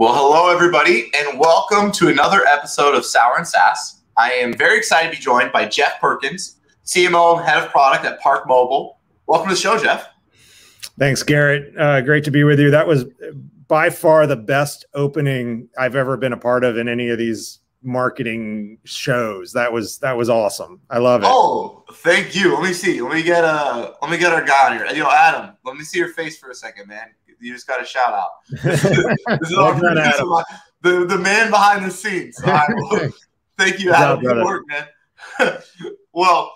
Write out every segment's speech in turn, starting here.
Well, hello, everybody, and welcome to another episode of Sour and Sass. I am very excited to be joined by Jeff Perkins, CMO and Head of Product at Park Mobile. Welcome to the show, Jeff. Thanks, Garrett. Uh, great to be with you. That was by far the best opening I've ever been a part of in any of these marketing shows. That was that was awesome. I love it. Oh, thank you. Let me see. Let me get uh let me get our guy on here. You know, Adam, let me see your face for a second, man you just got a shout out. this is, this is all, this my, the the man behind the scenes. thank you, Adam. Good work, man. well,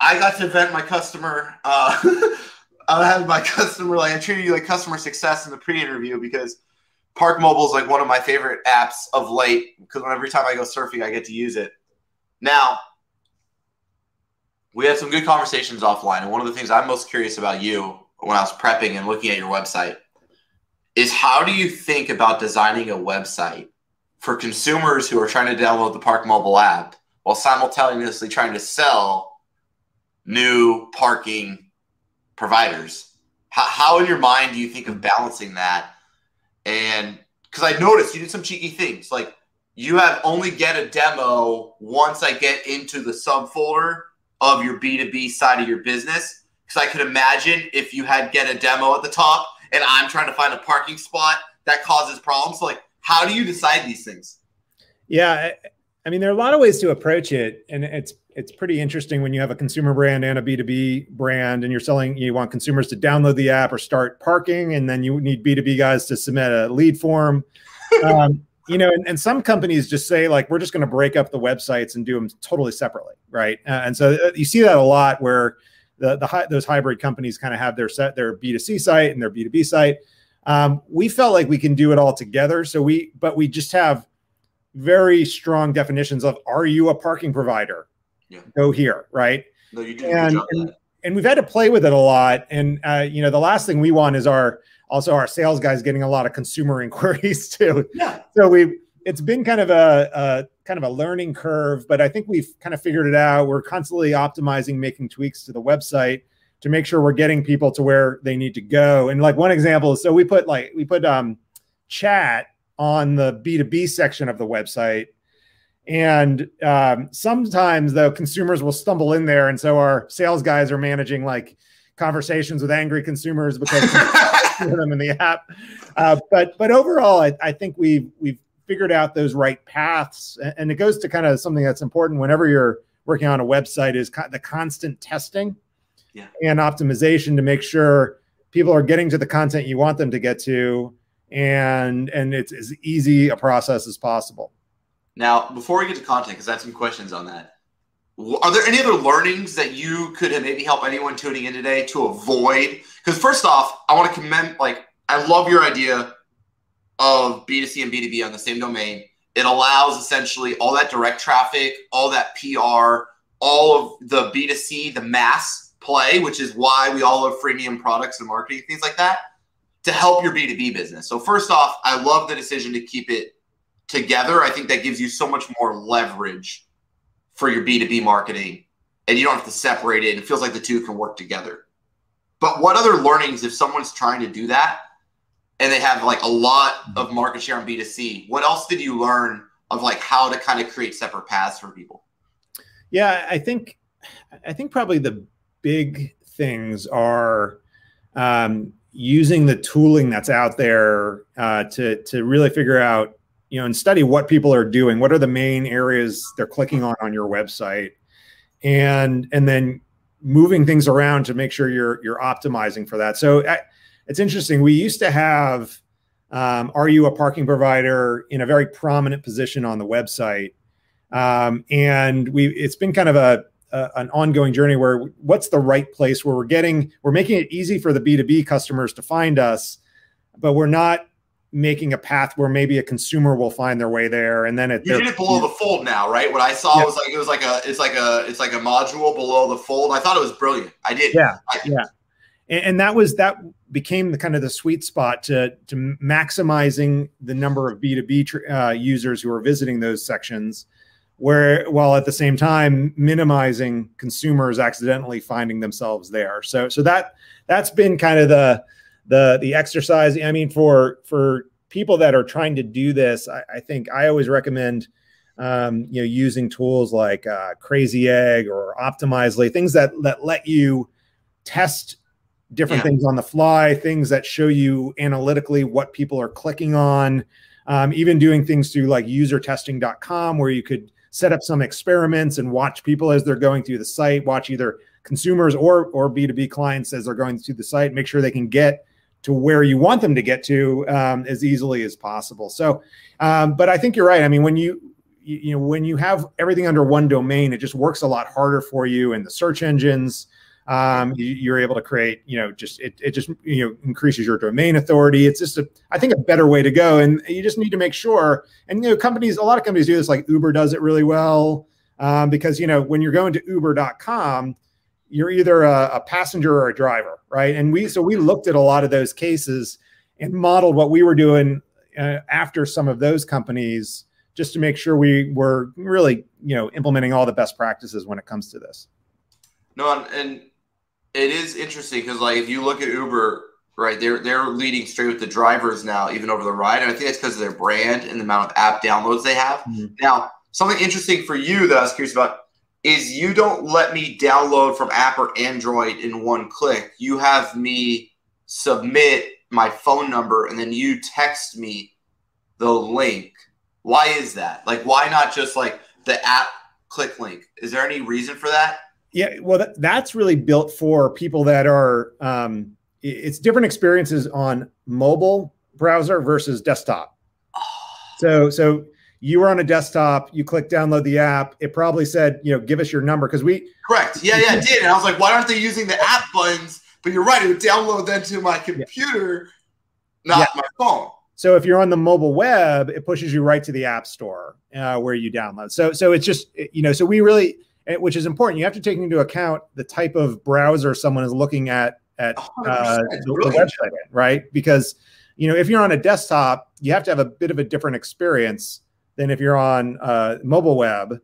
I got to vent my customer. Uh, I had my customer like I treated you like customer success in the pre-interview because Park Mobile is like one of my favorite apps of late because every time I go surfing, I get to use it. Now, we had some good conversations offline, and one of the things I'm most curious about you when I was prepping and looking at your website is how do you think about designing a website for consumers who are trying to download the Park mobile app while simultaneously trying to sell new parking providers? How, how in your mind do you think of balancing that? And because I noticed you did some cheeky things like you have only get a demo once I get into the subfolder of your B2B side of your business because I could imagine if you had get a demo at the top and I'm trying to find a parking spot that causes problems. So like, how do you decide these things? Yeah, I mean, there are a lot of ways to approach it, and it's it's pretty interesting when you have a consumer brand and a B2B brand, and you're selling. You want consumers to download the app or start parking, and then you need B2B guys to submit a lead form. Um, you know, and, and, some companies just say like, we're just going to break up the websites and do them totally separately, right? Uh, and so uh, you see that a lot where the, the those hybrid companies kind of have their set their B2C site and their B2B site. Um, we felt like we can do it all together. So we, but we just have very strong definitions of are you a parking provider? Yeah. Go here, right? No, you do. And, and, and, we've had to play with it a lot. And uh, you know, the last thing we want is our also our sales guys getting a lot of consumer inquiries too. Yeah. So we it's been kind of a, a kind of a learning curve, but I think we've kind of figured it out. We're constantly optimizing, making tweaks to the website to make sure we're getting people to where they need to go. And like one example is so we put like we put um chat on the B2B section of the website. And um, sometimes the consumers will stumble in there. And so our sales guys are managing like conversations with angry consumers because them in the app. Uh, but but overall, I, I think we've we've figured out those right paths. And it goes to kind of something that's important whenever you're working on a website is the constant testing yeah. and optimization to make sure people are getting to the content you want them to get to and and it's as easy a process as possible. Now, before we get to content, because I have some questions on that, are there any other learnings that you could maybe help anyone tuning in today to avoid? Because first off, I want to commend, like, I love your idea of B2C and B2B on the same domain. It allows essentially all that direct traffic, all that PR, all of the B2C, the mass play, which is why we all love freemium products and marketing, things like that, to help your B2B business. So, first off, I love the decision to keep it together. I think that gives you so much more leverage for your B2B marketing, and you don't have to separate it. It feels like the two can work together. But what other learnings, if someone's trying to do that, and they have like a lot of market share on B2C. What else did you learn of like how to kind of create separate paths for people? Yeah, I think I think probably the big things are um, using the tooling that's out there uh, to to really figure out you know and study what people are doing. What are the main areas they're clicking on on your website, and and then moving things around to make sure you're you're optimizing for that. So I, it's interesting. We used to have um, "Are you a parking provider?" in a very prominent position on the website, um, and we it's been kind of a, a, an ongoing journey where what's the right place where we're getting we're making it easy for the B two B customers to find us, but we're not making a path where maybe a consumer will find their way there and then it you did it below the fold now right what i saw yeah. was like it was like a it's like a it's like a module below the fold i thought it was brilliant i did yeah I, yeah and, and that was that became the kind of the sweet spot to to maximizing the number of B2B uh, users who are visiting those sections where while at the same time minimizing consumers accidentally finding themselves there. So so that that's been kind of the the the exercise. I mean for for people that are trying to do this, I, I think I always recommend um, you know using tools like uh, Crazy Egg or Optimizely, things that that let you test different yeah. things on the fly, things that show you analytically what people are clicking on. Um, even doing things through like usertesting.com where you could set up some experiments and watch people as they're going through the site, watch either consumers or or B2B clients as they're going through the site, make sure they can get to where you want them to get to um, as easily as possible. So, um, but I think you're right. I mean, when you you know when you have everything under one domain, it just works a lot harder for you in the search engines. Um, you, are able to create, you know, just it, it just you know increases your domain authority. It's just a, I think a better way to go, and you just need to make sure. And you know, companies, a lot of companies do this. Like Uber does it really well um, because you know when you're going to Uber.com, you're either a, a passenger or a driver, right? And we so we looked at a lot of those cases and modeled what we were doing uh, after some of those companies just to make sure we were really you know implementing all the best practices when it comes to this no and it is interesting because like if you look at uber right they're they're leading straight with the drivers now even over the ride and i think that's because of their brand and the amount of app downloads they have mm-hmm. now something interesting for you that i was curious about is you don't let me download from app or android in one click you have me submit my phone number and then you text me the link why is that? Like, why not just like the app click link? Is there any reason for that? Yeah, well, that, that's really built for people that are. Um, it's different experiences on mobile browser versus desktop. So, so you were on a desktop, you click download the app. It probably said, you know, give us your number because we. Correct. Yeah, yeah, it did. And I was like, why aren't they using the app buttons? But you're right; it would download then to my computer, yeah. not yeah. my phone. So if you're on the mobile web, it pushes you right to the app store uh, where you download. So so it's just you know so we really which is important. You have to take into account the type of browser someone is looking at at uh, the, the website, right? Because you know if you're on a desktop, you have to have a bit of a different experience than if you're on uh, mobile web.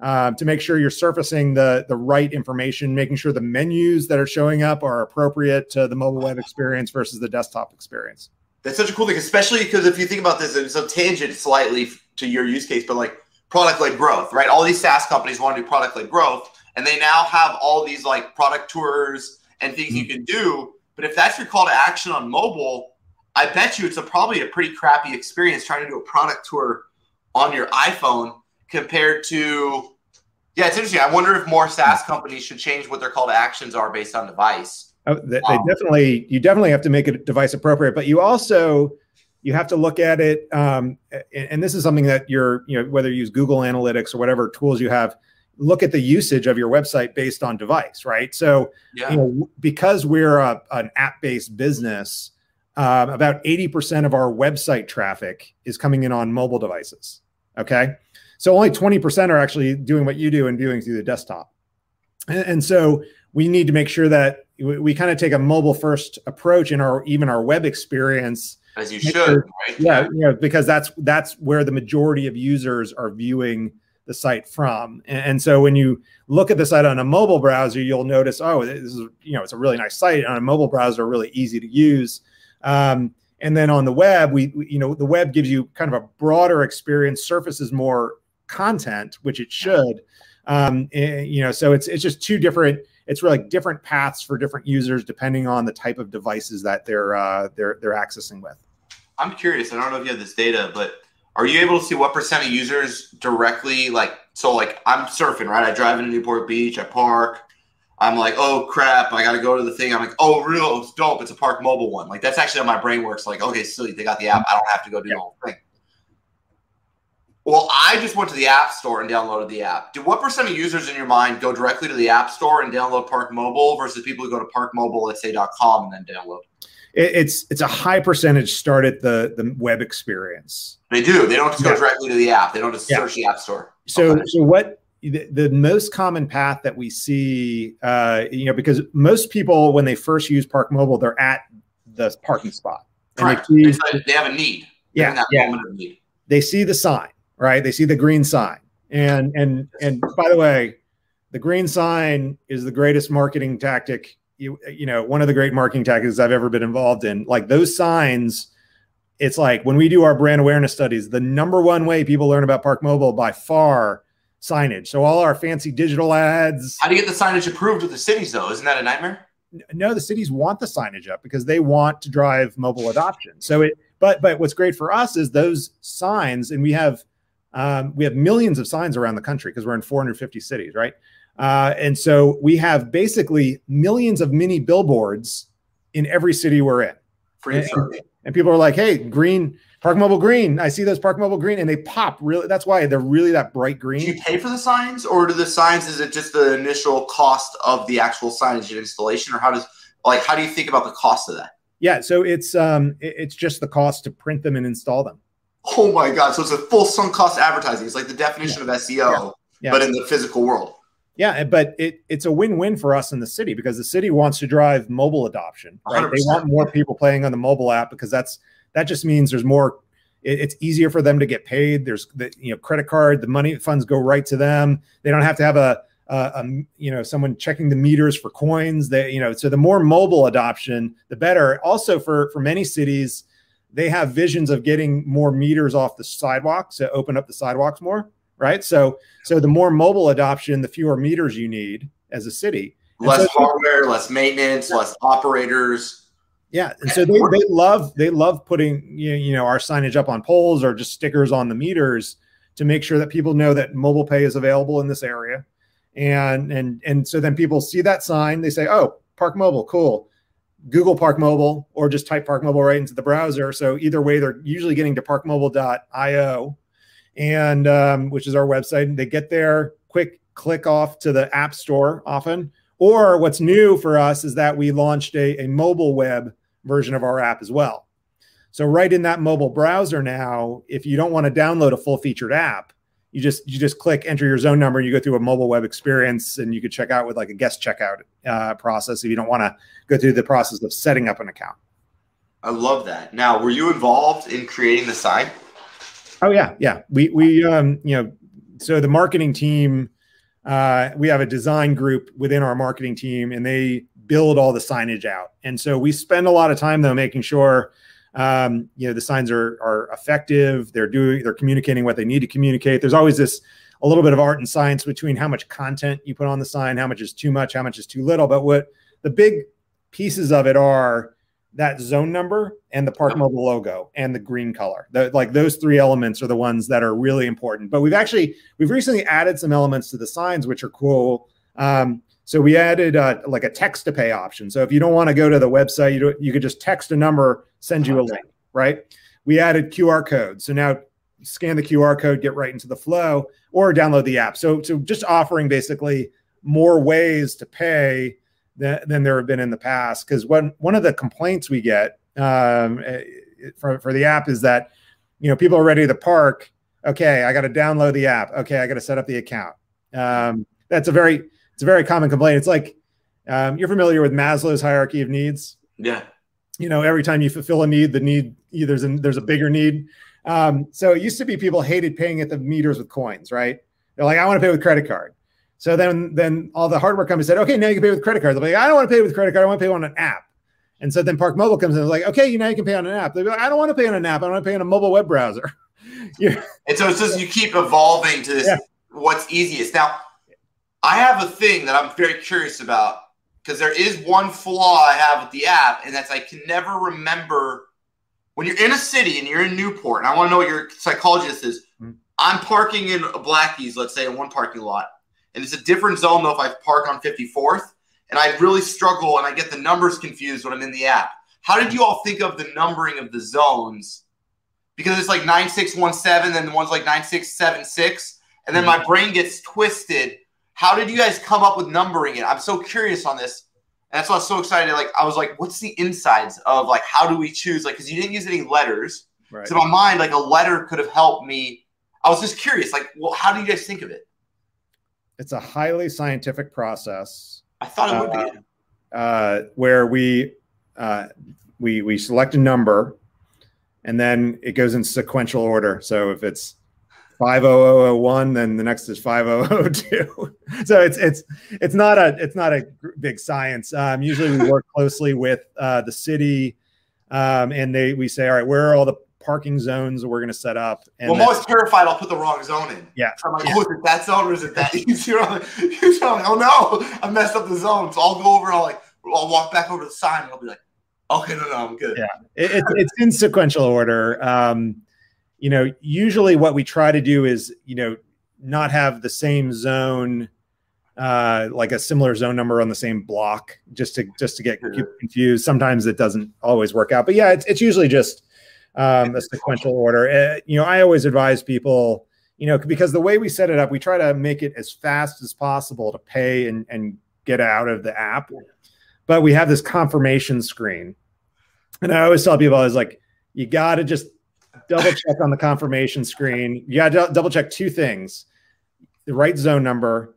Uh, to make sure you're surfacing the the right information, making sure the menus that are showing up are appropriate to the mobile web experience versus the desktop experience. That's such a cool thing, especially because if you think about this, it's a tangent slightly to your use case, but like product led growth, right? All these SaaS companies want to do product led growth, and they now have all these like product tours and things mm-hmm. you can do. But if that's your call to action on mobile, I bet you it's a, probably a pretty crappy experience trying to do a product tour on your iPhone compared to. Yeah, it's interesting. I wonder if more SaaS companies should change what their call to actions are based on device Oh, they, they, definitely you definitely have to make it device appropriate, but you also you have to look at it. Um, and, this is something that you're you know whether you use Google Analytics or whatever tools you have, look at the usage of your website based on device, right? So yeah. you know because we're a, an app based business, um, about eighty percent of our website traffic is coming in on mobile devices. Okay, so only twenty percent are actually doing what you do and viewing through the desktop. and, and so we need to make sure that we, we kind of take a mobile first approach in our even our web experience as you should sure, right? yeah you know because that's that's where the majority of users are viewing the site from. And, and, so when you look at the site on a mobile browser you'll notice oh this is you know it's a really nice site on a mobile browser really easy to use. Um, and then on the web we, we you know the web gives you kind of a broader experience surfaces more content which it should. Um, and, eh, you know so it's it's just two different it's really like different paths for different users depending on the type of devices that they're uh, they're they're accessing with. I'm curious. I don't know if you have this data, but are you able to see what percent of users directly like? So like I'm surfing, right? I drive into Newport Beach. I park. I'm like, oh crap, I got to go to the thing. I'm like, oh, real, it's dope. It's a Park Mobile one. Like that's actually how my brain works. Like, okay, silly, they got the app. I don't have to go do yeah. the whole thing. Well, I just went to the App Store and downloaded the app. Do what percent of users in your mind go directly to the App Store and download Park Mobile versus people who go to parkmobile, let's say .com and then download? It's it's a high percentage start at the the web experience. They do. They don't just go directly to the app. They don't just yeah. search the App Store. So okay. so what the, the, most common path that we see, uh, you know, because most people when they first use Park Mobile, they're at the parking spot. Correct. They, see, they, have a need. Yeah. yeah. Need. They see the sign right? They see the green sign. And and and by the way, the green sign is the greatest marketing tactic. You you know, one of the great marketing tactics I've ever been involved in. Like those signs it's like when we do our brand awareness studies, the number one way people learn about Park Mobile by far signage. So all our fancy digital ads. How do you get the signage approved with the cities though? Isn't that a nightmare? No, the cities want the signage up because they want to drive mobile adoption. So it, but but what's great for us is those signs, and we have um, we have millions of signs around the country because we're in 450 cities, right? Uh, and so we have basically millions of mini billboards in every city we're in. Free and, and people are like, "Hey, green Park Mobile Green. I see those Park Mobile Green, and they pop really. That's why they're really that bright green. Do you pay for the signs, or do the signs? Is it just the initial cost of the actual signage and installation, or how does like how do you think about the cost of that? Yeah, so it's um it's just the cost to print them and install them. Oh my god! So it's a full sunk cost advertising. It's like the definition yeah. of SEO, yeah. Yeah. but in the physical world. Yeah, but it, it's a win-win for us in the city because the city wants to drive mobile adoption. Right? They want more people playing on the mobile app because that's that just means there's more it, it's easier for them to get paid. There's the you know credit card the money funds go right to them. They don't have to have a, a, a you know someone checking the meters for coins. They you know so the more mobile adoption the better. Also for for many cities they have visions of getting more meters off the sidewalks to open up the sidewalks more right so so the more mobile adoption the fewer meters you need as a city less so, hardware less maintenance less operators yeah, and so they, they love they love putting you know our signage up on poles or just stickers on the meters to make sure that people know that mobile pay is available in this area, and and and so then people see that sign, they say, "Oh, Park Mobile, cool." Google Park Mobile or just type Park Mobile right into the browser. So either way, they're usually getting to parkmobile.io, and um, which is our website. They get there, quick click off to the App Store often. Or what's new for us is that we launched a, a mobile web version of our app as well. So right in that mobile browser now, if you don't want to download a full featured app, you just you just click enter your zone number you go through a mobile web experience and you could check out with like a guest checkout uh, process if you don't want to go through the process of setting up an account. I love that. Now, were you involved in creating the site? Oh yeah, yeah. We we um you know so the marketing team uh, we have a design group within our marketing team and they build all the signage out. And so we spend a lot of time though making sure um, you know the signs are are effective. They're doing they're communicating what they need to communicate. There's always this a little bit of art and science between how much content you put on the sign, how much is too much, how much is too little. But what the big pieces of it are that zone number and the Park Mobile logo and the green color. The, like those three elements are the ones that are really important. But we've actually we've recently added some elements to the signs which are cool. Um, so we added uh, like a text to pay option. So if you don't want to go to the website, you do, you could just text a number, send you a link, right? We added QR code. So now scan the QR code, get right into the flow, or download the app. So so just offering basically more ways to pay than, than there have been in the past. Because one one of the complaints we get um, eh, for for the app is that you know people are ready to park. Okay, I got to download the app. Okay, I got to set up the account. Um, that's a very it's a very common complaint. It's like um, you're familiar with Maslow's hierarchy of needs. Yeah. You know, every time you fulfill a need, the need there's a, there's a bigger need. Um, so it used to be people hated paying at the meters with coins, right? They're like, I want to pay with credit card. So then then all the hardware companies said, okay, now you can pay with credit cards. They're like, I don't want to pay with credit card. I want to pay on an app. And so then Park Mobile comes in and is like, okay, you now you can pay on an app. They're like, I don't want to pay on an app. I want to pay on a mobile web browser. yeah. And so it's just you keep evolving to this yeah. what's easiest. Now, I have a thing that I'm very curious about because there is one flaw I have with the app, and that's I can never remember when you're in a city and you're in Newport, and I want to know what your psychologist is. Mm-hmm. I'm parking in a Blackies, let's say, in one parking lot, and it's a different zone though if I park on 54th, and I really struggle and I get the numbers confused when I'm in the app. How did you all think of the numbering of the zones? Because it's like 9617, then the one's like 9676, and then mm-hmm. my brain gets twisted how did you guys come up with numbering it? I'm so curious on this. And that's why I was so excited. Like, I was like, what's the insides of like, how do we choose? Like, because you didn't use any letters. Right. So in my mind, like a letter could have helped me. I was just curious, like, well, how do you guys think of it? It's a highly scientific process. I thought it would uh, be. Uh, where we uh, we we select a number, and then it goes in sequential order. So if it's 50001 then the next is 5002 so it's it's it's not a it's not a big science um, usually we work closely with uh, the city um, and they we say, all right, where are all the parking zones that we're going to set up? And well, I'm always terrified I'll put the wrong zone in. Yeah. I'm like, yeah. oh, is it that zone or is it that? you're like, you're like, oh no, I messed up the zone. So I'll go over and I'll like, I'll walk back over to the sign and I'll be like, okay, no, no, I'm good. Yeah, it, it, it's in sequential order. Um, you know, usually what we try to do is, you know, not have the same zone uh, like a similar zone number on the same block just to just to get confused. Sometimes it doesn't always work out, but yeah, it's it's usually just um, a sequential order. Uh, you know, I always advise people, you know, because the way we set it up, we try to make it as fast as possible to pay and and get out of the app, but we have this confirmation screen, and I always tell people, I was like, you got to just double check on the confirmation screen. You got to double check two things: the right zone number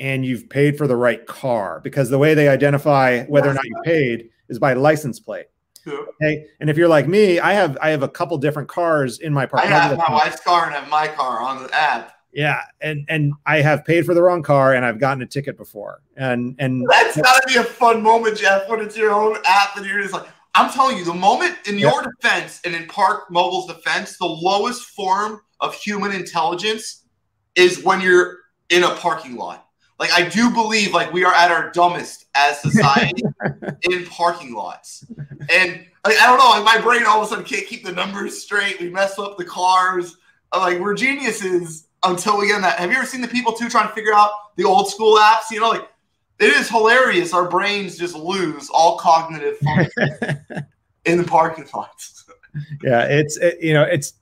and you've paid for the right car because the way they identify whether or not you paid is by license plate. Okay. And if you're like me, I have I have a couple different cars in my park. I have my wife's car and have my car on the app. Yeah, and and I have paid for the wrong car and I've gotten a ticket before. And and that's gotta be a fun moment, Jeff, when it's your own app and you're just like, I'm telling you, the moment in your defense and in Park Mobile's defense, the lowest form of human intelligence is when you're in a parking lot like I do believe like we are at our dumbest as society in parking lots. And like, I don't know, like my brain all of a sudden can't keep the numbers straight. We mess up the cars. Like we're geniuses until we get in that. Have you ever seen the people too trying to figure out the old school apps? You know, like it is hilarious. Our brains just lose all cognitive function in the parking lots. yeah, it's it, you know it's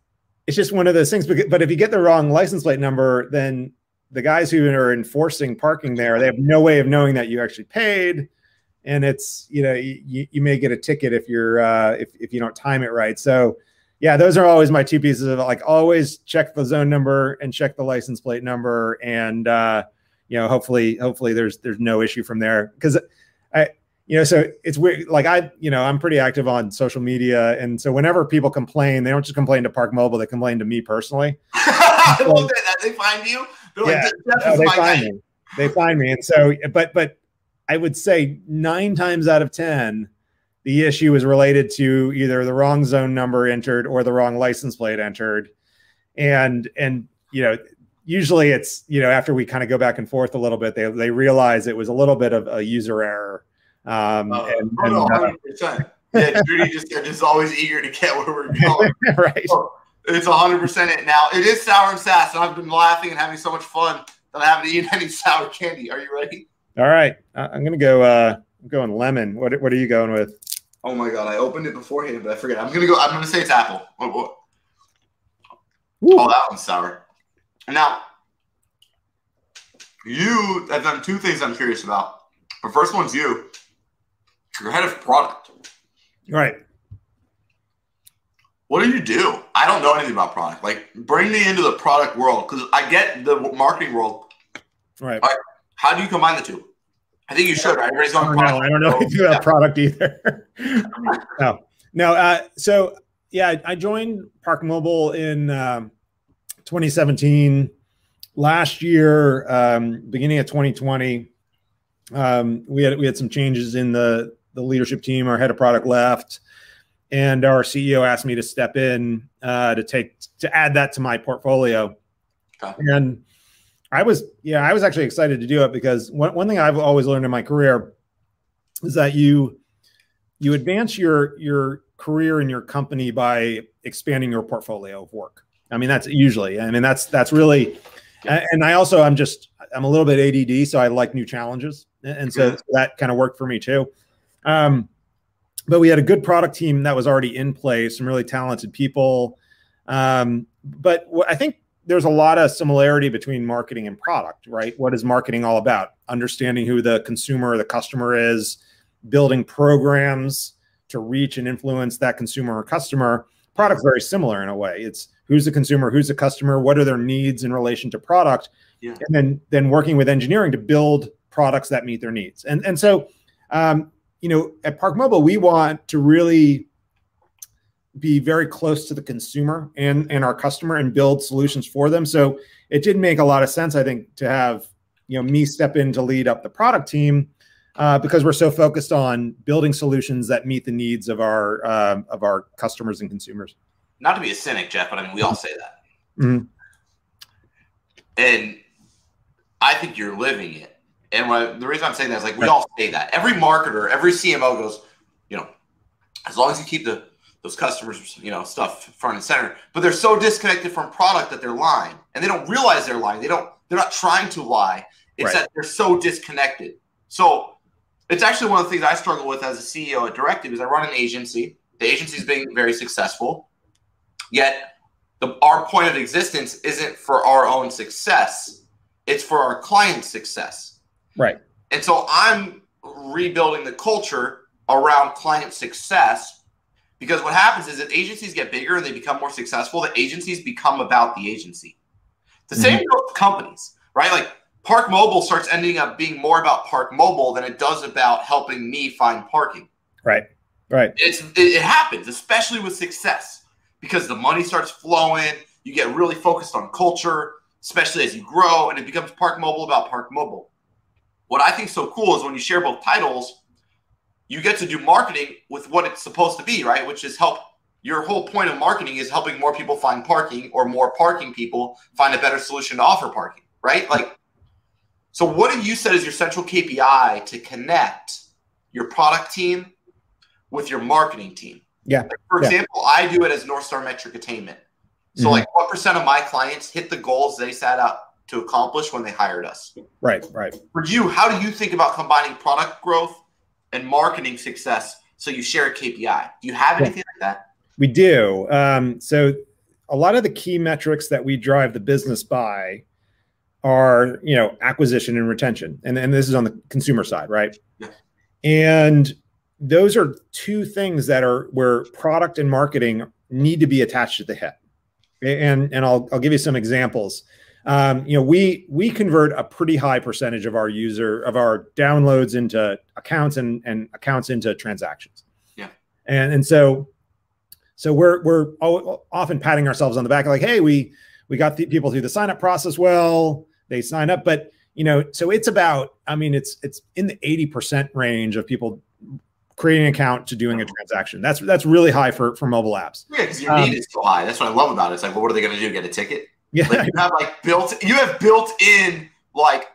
it's just one of those things. But if you get the wrong license plate number, then the guys who are enforcing parking there, they have no way of knowing that you actually paid. And it's, you know, you, you may get a ticket if you're, uh, if, if you don't time it right. So yeah, those are always my two pieces of like always check the zone number and check the license plate number. And, uh, you know, hopefully, hopefully there's, there's no issue from there. Cause I, you know, so it's weird. Like I, you know, I'm pretty active on social media, and so whenever people complain, they don't just complain to Park Mobile; they complain to me personally. I love that. They find you. They're yeah, like, no, they find me. They find me, and so, but, but I would say nine times out of ten, the issue is related to either the wrong zone number entered or the wrong license plate entered, and and you know usually it's you know after we kind of go back and forth a little bit they they realize it was a little bit of a user error um, uh, and, and, no, 100%. Uh, yeah, Judy just is always eager to get where we're going. right. So it's 100% it now. It is sour and sass, and I've been laughing and having so much fun that I haven't eaten any sour candy. Are you ready? All right. I'm going to go uh, I'm going lemon. What, what are you going with? Oh my God. I opened it beforehand, but I forget. I'm going to go. I'm going to say it's apple. What, what? Oh, that one's sour. Now, you have done two things I'm curious about. The first one's you. You're head of product. Right. What do you do? I don't know anything about product. Like, bring me into the product world because I get the marketing world. Right. right. How do you combine the two? I think you should. Right? Everybody's going. I don't know. I don't know anything about product either. no, no. Uh, so yeah, I joined Park Mobile in um, 2017. Last year, um, beginning of 2020, um, we had we had some changes in the the leadership team. Our head of product left, and our CEO asked me to step in uh, to take to add that to my portfolio. Okay. And I was, yeah, I was actually excited to do it because one, one thing I've always learned in my career is that you you advance your your career in your company by expanding your portfolio of work. I mean, that's usually, I mean, that's that's really, and I also I'm just I'm a little bit ADD, so I like new challenges, and so that kind of worked for me too. Um, but we had a good product team that was already in place, some really talented people. Um, but I think there's a lot of similarity between marketing and product, right? What is marketing all about? Understanding who the consumer or the customer is, building programs to reach and influence that consumer or customer. Product's very similar in a way. It's who's the consumer, who's the customer, what are their needs in relation to product, yeah. and then then working with engineering to build products that meet their needs. And and so um, you know, at Park Mobile, we want to really be very close to the consumer and and our customer and build solutions for them. So it did make a lot of sense, I think, to have you know me step in to lead up the product team uh, because we're so focused on building solutions that meet the needs of our uh, of our customers and consumers. Not to be a cynic, Jeff, but I mean we all say that, Mhm. and I think you're living it. And what, the reason I'm saying that is like we all say that. Every marketer, every CMO goes, you know, as long as you keep the those customers, you know, stuff front and center. But they're so disconnected from product that they're lying, and they don't realize they're lying. They don't. They're not trying to lie. It's Right. that they're so disconnected. So it's actually one of the things I struggle with as a CEO at Directive is I run an agency. The agency's being very successful, yet the, our point of existence isn't for our own success. It's for our client's success. Right. And so I'm rebuilding the culture around client success because what happens is that agencies get bigger and they become more successful, the agencies become about the agency. The mm-hmm. same goes with companies, right? Like Park Mobile starts ending up being more about Park Mobile than it does about helping me find parking. Right. Right. It's it, it happens, especially with success, because the money starts flowing. You get really focused on culture, especially as you grow, and it becomes Park Mobile about Park Mobile. What I think is so cool is when you share both titles, you get to do marketing with what it's supposed to be, right? Which is help. Your whole point of marketing is helping more people find parking, or more parking people find a better solution to offer parking, right? Like, so what have you said is your central KPI to connect your product team with your marketing team? Yeah. Like, for Yeah. example, I do it as North Star metric attainment. So, Mhm. like, what percent of my clients hit the goals they set out to accomplish when they hired us? Right. Right. For you, how do you think about combining product growth and marketing success so you share a KPI? Do you have Yeah. anything like that? We do. Um, so a lot of the key metrics that we drive the business by are, you know, acquisition and retention. And, and this is on the consumer side, right? Yeah. And those are two things that are where product and marketing need to be attached at the hip. And and I'll I'll give you some examples. Um, you know, we we convert a pretty high percentage of our user of our downloads into accounts and and accounts into transactions. Yeah. And and so so we're we're often patting ourselves on the back like, hey, we we got the people through the sign up process well. They sign up, but you know, so it's about. I mean, it's it's in the eighty percent range of people creating an account to doing a transaction. That's that's really high for for mobile apps. Yeah, because your Um, need is so high. That's what I love about it. It's like, well, what are they going to do? Get a ticket? Yeah, Like, you have like built. You have built-in like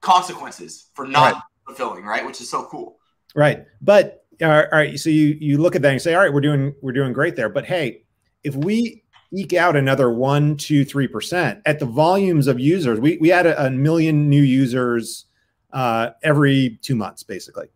consequences for not Right. fulfilling, right? Which is so cool. right. But all right, so you you look at that and say, all right, we're doing we're doing great there. But hey, if we eke out another one, two, three percent at the volumes of users, we we add a, a million new users uh, every two months, basically.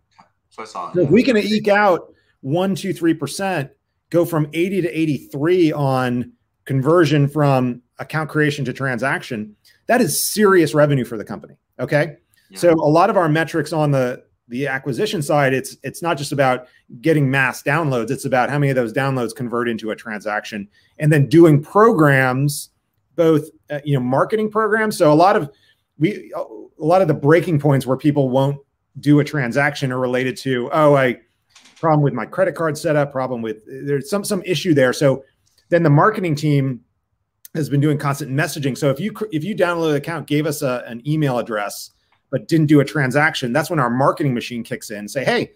So I saw. So if we can eke out one, two, three percent, go from 80 to 83 on conversion from account creation to transaction, that is serious revenue for the company. Okay. Yeah. So a lot of our metrics on the the acquisition side, it's it's not just about getting mass downloads, it's about how many of those downloads convert into a transaction and then doing programs, both uh, you know, marketing programs. So a lot of we a lot of the breaking points where people won't do a transaction are related to oh i problem with my credit card setup problem with there's some some issue there so then the marketing team has been doing constant messaging so if you if you download an account gave us a, an email address but didn't do a transaction that's when our marketing machine kicks in say hey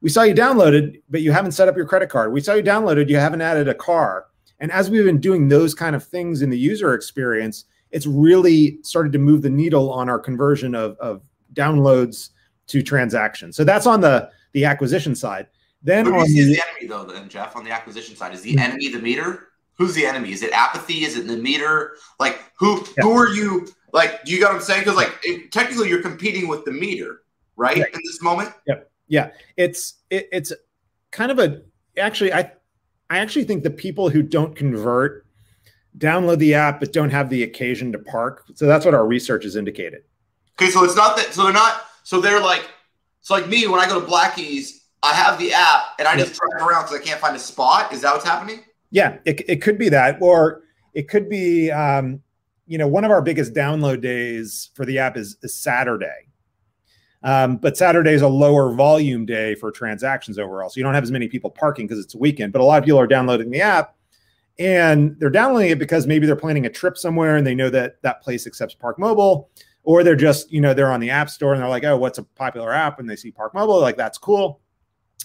we saw you downloaded but you haven't set up your credit card we saw you downloaded you haven't added a car and as we've been doing those kind of things in the user experience it's really started to move the needle on our conversion of, of downloads to transactions. So that's on the the acquisition side. Then Who on the the enemy though, then Jeff, on the acquisition side? Is the Mhm. enemy the meter? Who's the enemy? Is it apathy? Is it the meter? Like who Yeah. who are you like do you got what I'm saying? Because like it, technically you're competing with the meter, right? Right. In this moment? Yep. Yeah. It's it, it's kind of a actually I I actually think the people who don't convert download the app but don't have the occasion to park. So that's what our research has indicated. Okay, so it's not that so they're not so they're like so like me when I go to Blackie's, I have the app and I just drive around because I can't find a spot. Is that what's happening? Yeah, it, it could be that, or it could be, um, you know, one of our biggest download days for the app is, is Saturday. Um, but Saturday is a lower volume day for transactions overall. So you don't have as many people parking because it's a weekend, but a lot of people are downloading the app and they're downloading it because maybe they're planning a trip somewhere and they know that that place accepts Park Mobile, or they're just you know they're on the app store and they're like oh what's a popular app and they see park mobile like that's cool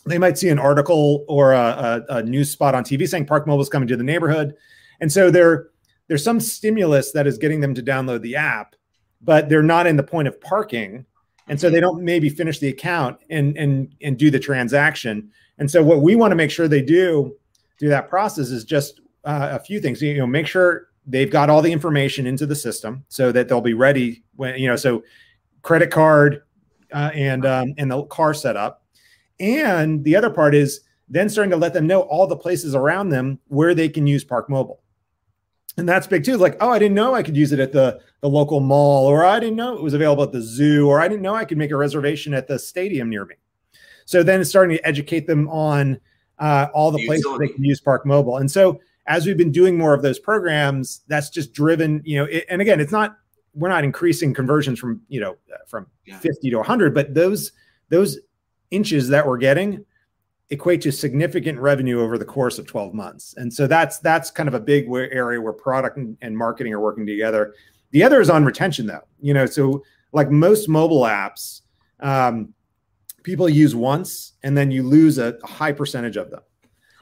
they might see an article or a, a, a news spot on tv saying park mobile is coming to the neighborhood. And so there there's some stimulus that is getting them to download the app but they're not in the point of parking. And so they don't maybe finish the account and and and do the transaction. And so what we want to make sure they do through that process is just uh, a few things. You know make sure they've got all the information into the system so that they'll be ready when you know so credit card uh, and um, and the car setup and the other part is then starting to let them know all the places around them where they can use park mobile. And that's big too. Like oh i didn't know i could use it at the the local mall or i didn't know it was available at the zoo or i didn't know i could make a reservation at the stadium near me. So then it's starting to educate them on uh, all the places they can use park mobile. And so as we've been doing more of those programs, that's just driven, you know, it, and again, it's not, we're not increasing conversions from, you know, from yeah. 50 to 100, but those, those inches that we're getting equate to significant revenue over the course of 12 months. And so that's, that's kind of a big area where product and, marketing are working together. The other is on retention though, you know, so like most mobile apps, um, people use once and then you lose a, a high percentage of them.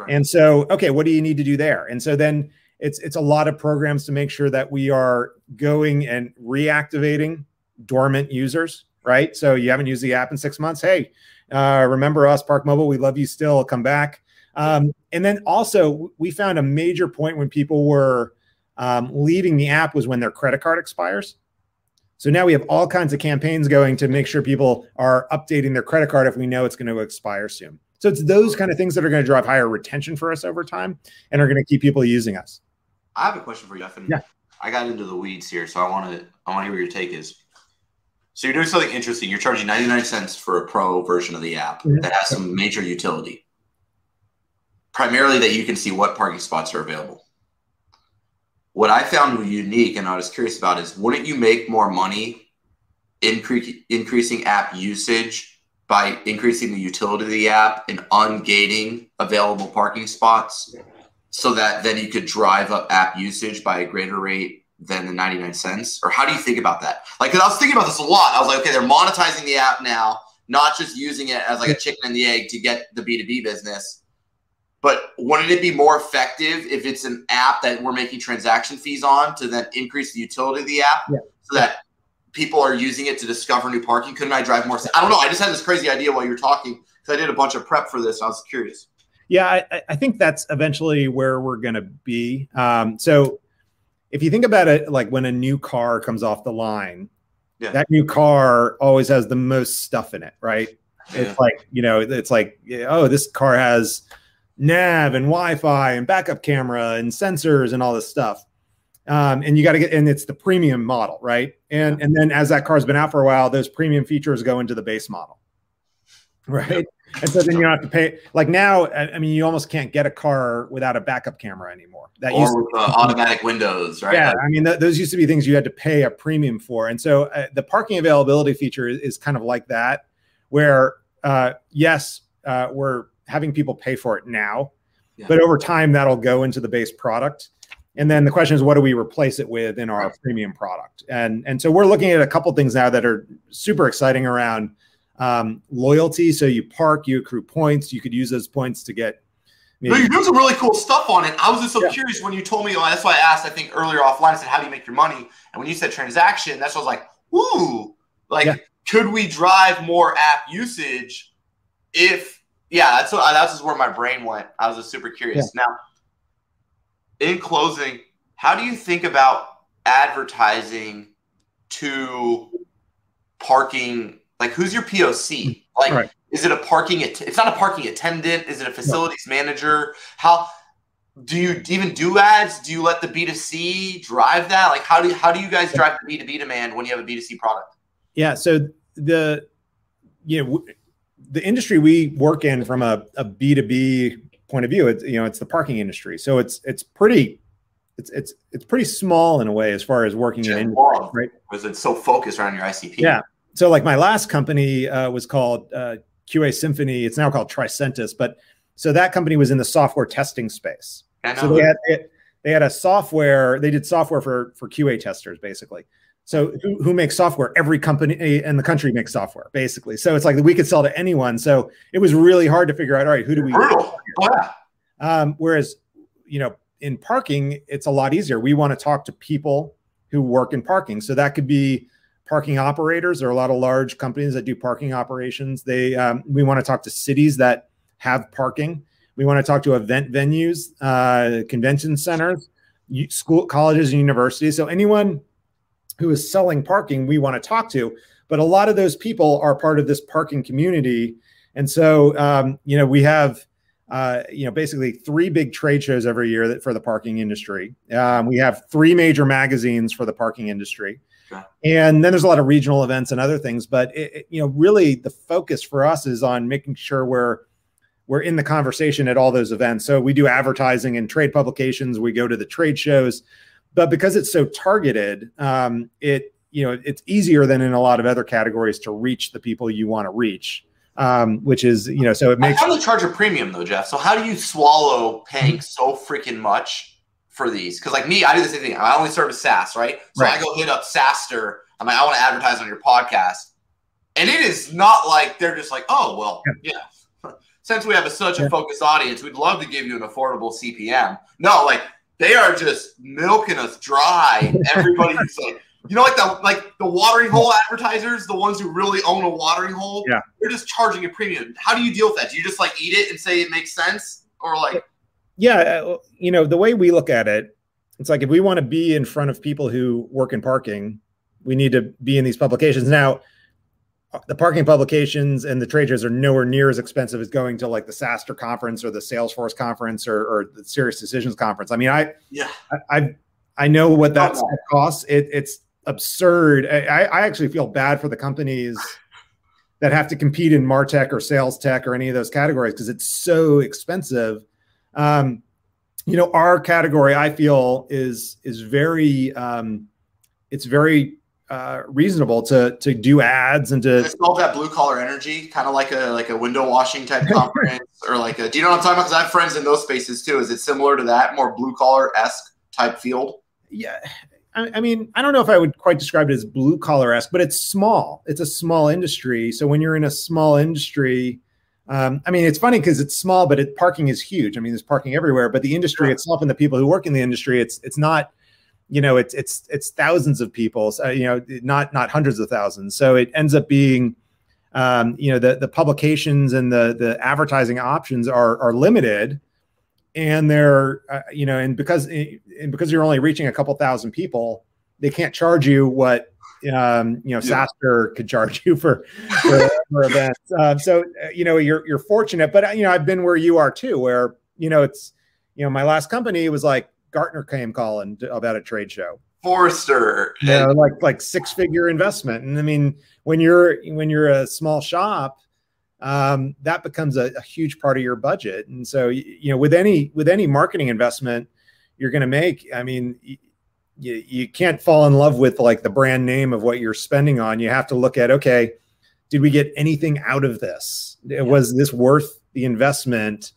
And so, okay, what do you need to do there? And so then it's it's a lot of programs to make sure that we are going and reactivating dormant users, right? So you haven't used the app in six months. Hey, uh, remember us, Park Mobile? We love you still. Come back. Um, and then also, we found a major point when people were um, leaving the app was when their credit card expires. So now we have all kinds of campaigns going to make sure people are updating their credit card if we know it's going to expire soon. So it's those kind of things that are going to drive higher retention for us over time and are going to keep people using us. I have a question for you, Jeff. yeah. I got into the weeds here, so I want to I want to hear what your take is. So you're doing something interesting. You're charging 99 cents for a pro version of the app mm-hmm. that has some major utility. Primarily that you can see what parking spots are available. What I found unique and I was curious about is wouldn't you make more money incre- increasing app usage by increasing the utility of the app and ungating available parking spots so that then you could drive up app usage by a greater rate than the 99 cents? Or how do you think about that? Like, cause I was thinking about this a lot. I was like, okay, they're monetizing the app now, not just using it as like a chicken and the egg to get the B2B business. But wouldn't it be more effective if it's an app that we're making transaction fees on to then increase the utility of the app yeah. so that people are using it to discover new parking. Couldn't I drive more? I don't know. I just had this crazy idea while you were talking because I did a bunch of prep for this. I was curious. Yeah, I, I think that's eventually where we're going to be. Um, so if you think about it, like when a new car comes off the line, yeah. that new car always has the most stuff in it, right? Yeah. It's like, you know, it's like, oh, this car has nav and Wi-Fi and backup camera and sensors and all this stuff um, and you got to get and it's the premium model right and and then as that car's been out for a while those premium features go into the base model right and so then you don't have to pay like now i mean you almost can't get a car without a backup camera anymore. That or used to, uh, automatic windows right? Yeah i mean th- those used to be things you had to pay a premium for. And so uh, the parking availability feature is, is, kind of like that where uh, yes uh, we're having people pay for it now yeah. but over time that'll go into the base product. And then the question is, what do we replace it with in our premium product? And and so we're looking at a couple things now that are super exciting around um, loyalty. So you park, you accrue points. You could use those points to get. Maybe- no, you're doing some really cool stuff on it. I was just so yeah. curious when you told me. That's why I asked. I think earlier offline. I said, "How do you make your money?" And when you said transaction, that's what I was like, "Ooh, like yeah. could we drive more app usage if?" Yeah, that's what that's just where my brain went. I was just super curious. Yeah. Now in closing, how do you think about advertising to parking? Like, who's your POC? Like, right. is it a parking? Att- it's not a parking attendant. Is it a facilities no. manager? How do you even do ads? Do you let the B two C drive that? Like, how do you, how do you guys drive the B two B demand when you have a B two C product? Yeah. So the you know the industry we work in from a a B two B point of view, it's you know it's the parking industry, so it's it's pretty it's it's it's pretty small in a way as far as working in industry, right? Because it's so focused around your ICP. Yeah. So like my last company uh, was called uh, QA Symphony. It's now called Tricentis, but so that company was in the software testing space. So they had it, they had a software. They did software for for QA testers basically. So who, who makes software? Every company in the country makes software, basically. So it's like we could sell to anyone. So it was really hard to figure out. All right, who do we? Yeah. Um, whereas, you know, in parking, it's a lot easier. We want to talk to people who work in parking. So that could be parking operators. There are a lot of large companies that do parking operations. They um, we want to talk to cities that have parking. We want to talk to event venues, uh, convention centers, school, colleges, and universities. So anyone who is selling parking, we want to talk to. But a lot of those people are part of this parking community, and so um, you know we have uh, you know, basically three big trade shows every year that for the parking industry. Um, we have three major magazines for the parking industry, and then there's a lot of regional events and other things. But it, it, you know, really the focus for us is on making sure we're we're in the conversation at all those events. So we do advertising and trade publications. We go to the trade shows, but because it's so targeted, um, it you know it's easier than in a lot of other categories to reach the people you want to reach um, which is you know so it makes. How do they charge a premium though, Jeff? So how do you swallow paying mm-hmm. so freaking much for these? Because like me, I do the same thing. I only service SaaS, right? So right. I go hit up SaaStr. I'm like, I want to advertise on your podcast, and it is not like they're just like, oh well, yeah. yeah. Since we have a, such a focused audience, we'd love to give you an affordable CPM. No, like they are just milking us dry. Everybody's like you know, like the like the watering hole advertisers, the ones who really own a watering hole. Yeah, they're just charging a premium. How do you deal with that? Do you just like eat it and say it makes sense, or like? Yeah, uh, you know, the way we look at it, it's like if we want to be in front of people who work in parking, we need to be in these publications. Now, the parking publications and the trade shows are nowhere near as expensive as going to like the SaaStr conference or the Salesforce conference or, or the SiriusDecisions conference. I mean, I yeah, I I, I know what that costs. It, it's absurd. I, I actually feel bad for the companies that have to compete in martech or sales tech or any of those categories because it's so expensive um, you know our category i feel is is very um, it's very uh, reasonable to to do ads and to it's all that blue collar energy kind of like a like a window washing type conference or like a do you know what i'm talking about because i have friends in those spaces too is it similar to that more blue collar esque type field yeah I, I mean, I don't know if I would quite describe it as blue collar esque, but it's small. It's a small industry. So when you're in a small industry, um, I mean, it's funny because it's small, but it, parking is huge. I mean, there's parking everywhere. But the industry sure. itself and the people who work in the industry, it's it's not, you know, it's it's it's thousands of people. So, you know, not not hundreds of thousands. So it ends up being, um, you know, the the publications and the the advertising options are are limited and they're uh, you know and because and because you're only reaching a couple thousand people they can't charge you what um, you know yeah. SaaStr could charge you for for, for events um, so uh, you know you're you're fortunate but uh, you know I've been where you are too where you know it's you know my last company was like Gartner came calling about a trade show Forrester yeah you know, like like six figure investment and I mean when you're when you're a small shop um, that becomes a, a, huge part of your budget. And so, you know, with any with any marketing investment you're going to make, I mean, you, you can't fall in love with like the brand name of what you're spending on. You have to look at okay, did we get anything out of this? Yeah. Was this worth the investment?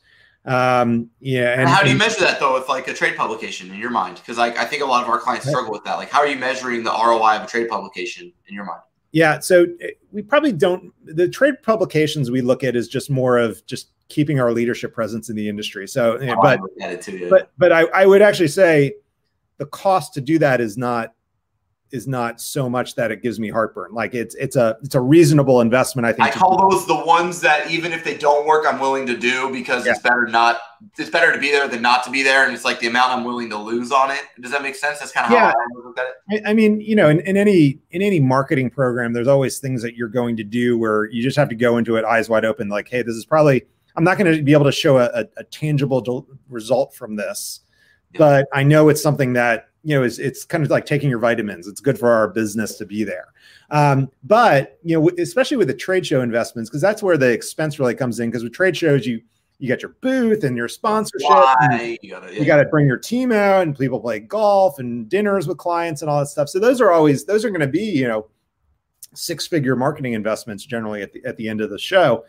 Um, yeah. And, and how do you measure that though with like a trade publication in your mind? Because like I think a lot of our clients struggle with that. Like, how are you measuring the ROI of a trade publication in your mind? Yeah, so eh, we probably don't. The trade publications we look at is just more of just keeping our leadership presence in the industry. So, oh, but too, but but I, I would actually say the cost to do that is not is not so much that it gives me heartburn. Like it's it's a it's a reasonable investment. I think. I call those the ones that even if they don't work, I'm willing to do because yeah. it's better not it's better to be there than not to be there, and it's like the amount I'm willing to lose on it. Does that make sense? That's kind of yeah. how I look at it. I mean, you know, in, in any in any marketing program, there's always things that you're going to do where you just have to go into it eyes wide open. Like, hey, this is probably I'm not going to be able to show a, a, a tangible result from this, yeah. but I know it's something that you know, it's, it's kind of like taking your vitamins. It's good for our business to be there. Um, but, you know, especially with the trade show investments, because that's where the expense really comes in. Because with trade shows, you, you got your booth and your sponsorship. And you gotta, yeah. to bring your team out and people play golf and dinners with clients and all that stuff. So those are always, those are going to be, you know, six figure marketing investments generally at the, at the end of the show.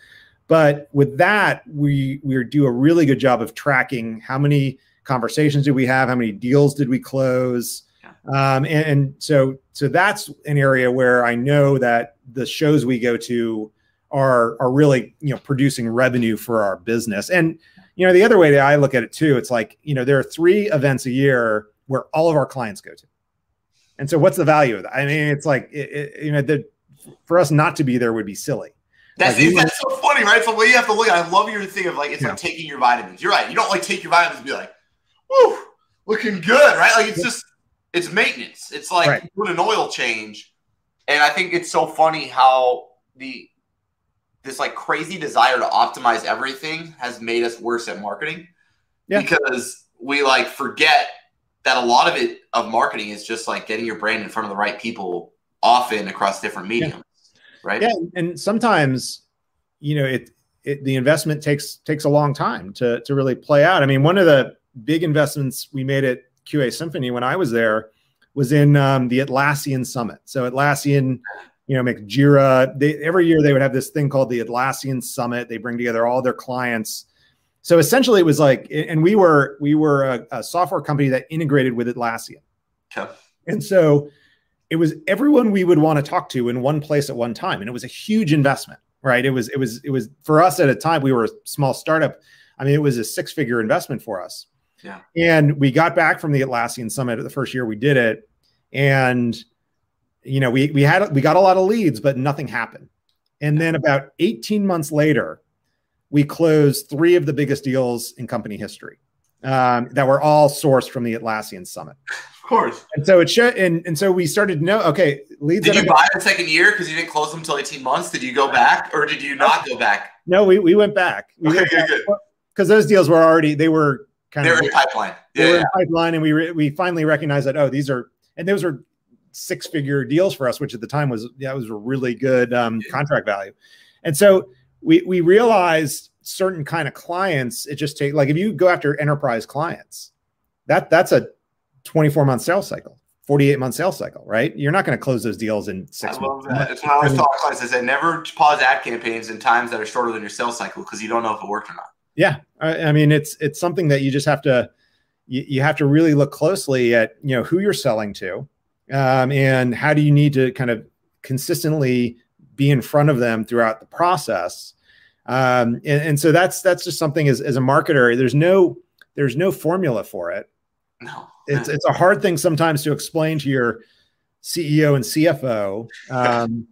But with that, we, we do a really good job of tracking how many, conversations did we have? How many deals did we close? Yeah. Um, and, and so so that's an area where I know that the shows we go to are are really you know producing revenue for our business. And you know the other way that I look at it too, it's like you know there are three events a year where all of our clients go to. And so what's the value of that? I mean, it's like it, it, you know the for us not to be there would be silly. That's, like, that's so funny, right? So what you have to look at, I love your thing of like, it's yeah. like taking your vitamins. You're right. You don't like take your vitamins and be like, whoo, looking good, right? Like it's just, it's maintenance. It's like right. doing an oil change. And I think it's so funny how the, this like crazy desire to optimize everything has made us worse at marketing. Yeah. Because we like forget that a lot of it of marketing is just like getting your brand in front of the right people often across different mediums. Yeah right? Yeah, and sometimes, you know, it, it the investment takes takes a long time to to really play out. I mean, one of the big investments we made at QA Symphony when I was there was in um, the Atlassian Summit. So Atlassian, you know, makes Jira. They every year they would have this thing called the Atlassian Summit. They bring together all their clients. So essentially, it was like, and we were we were a, a software company that integrated with Atlassian. Okay. And so it was everyone we would want to talk to in one place at one time and it was a huge investment right it was it was it was for us at a time we were a small startup i mean it was a six figure investment for us yeah and we got back from the atlassian summit the first year we did it and you know we we had we got a lot of leads but nothing happened and then about 18 months later we closed three of the biggest deals in company history um, that were all sourced from the atlassian summit of course. And so it should, and, and so we started to know, okay, leads. Did you buy the second year because you didn't close them until 18 months? Did you go back or did you not go back? No, we, we went back. We okay, good. Because those deals were already, they were kind they of. In pipeline. They yeah, were yeah. in pipeline. And we, re, we finally recognized that, oh, these are, and those were six figure deals for us, which at the time was, that was a really good um, contract value. And so we, we realized certain kind of clients, it just take, like if you go after enterprise clients, that that's a 24 month sales cycle 48 month sales cycle, right? You're not going to close those deals in six I months. That. It's how I always tell clients. I say never pause ad campaigns in times that are shorter than your sales cycle because you don't know if it worked or not. Yeah, I, I, mean it's it's something that you just have to you, you, have to really look closely at you know who you're selling to, um, and how do you need to kind of consistently be in front of them throughout the process. Um, and, and so that's that's just something as, as a marketer. There's no there's no formula for it. No it's it's a hard thing sometimes to explain to your CEO and CFO. Um,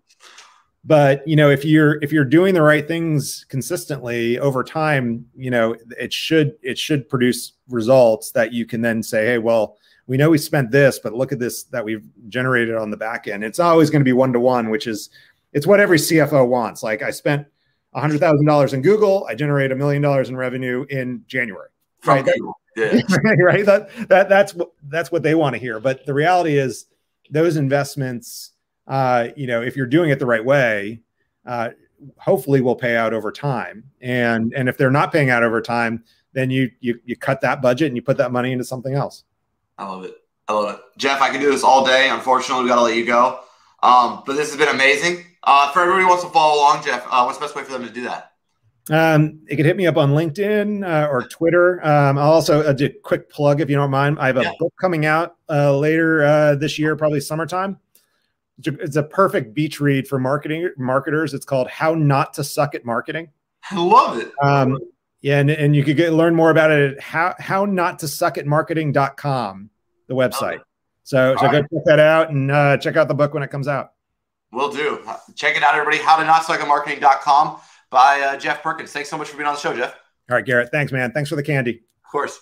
but you know, if you're if you're doing the right things consistently over time, you know, it should it should produce results that you can then say, hey, well, we know we spent this, but look at this that we've generated on the back end. It's always going to be one to one, which is it's what every CFO wants. Like I spent hundred thousand dollars in Google, I generated a million dollars in revenue in January. From right? Google. Yeah. right. That that that's what that's what they want to hear. But the reality is those investments, uh, you know, if you're doing it the right way, uh, hopefully will pay out over time. And and if they're not paying out over time, then you you you cut that budget and you put that money into something else. I love it. I love it. Jeff, I can do this all day. Unfortunately, we got to let you go. Um, but this has been amazing. Uh, for everybody who wants to follow along, Jeff, uh, what's the best way for them to do that? Um, it could hit me up on LinkedIn uh, or Twitter. Um, I'll also uh, do a quick plug if you don't mind. I have a yeah. book coming out uh, later uh, this year, probably summertime. It's a, perfect beach read for marketing marketers. It's called "How Not to Suck at Marketing." I love it. Um, yeah, and, and you could get, learn more about it at how how not to suck at marketing.com, the website. So, so go check that out and uh, check out the book when it comes out. Will do. Check it out, everybody. How to not suck at marketing.com by uh, Jeff Perkins. Thanks so much for being on the show, Jeff. All right, Garrett. Thanks, man. Thanks for the candy. Of course.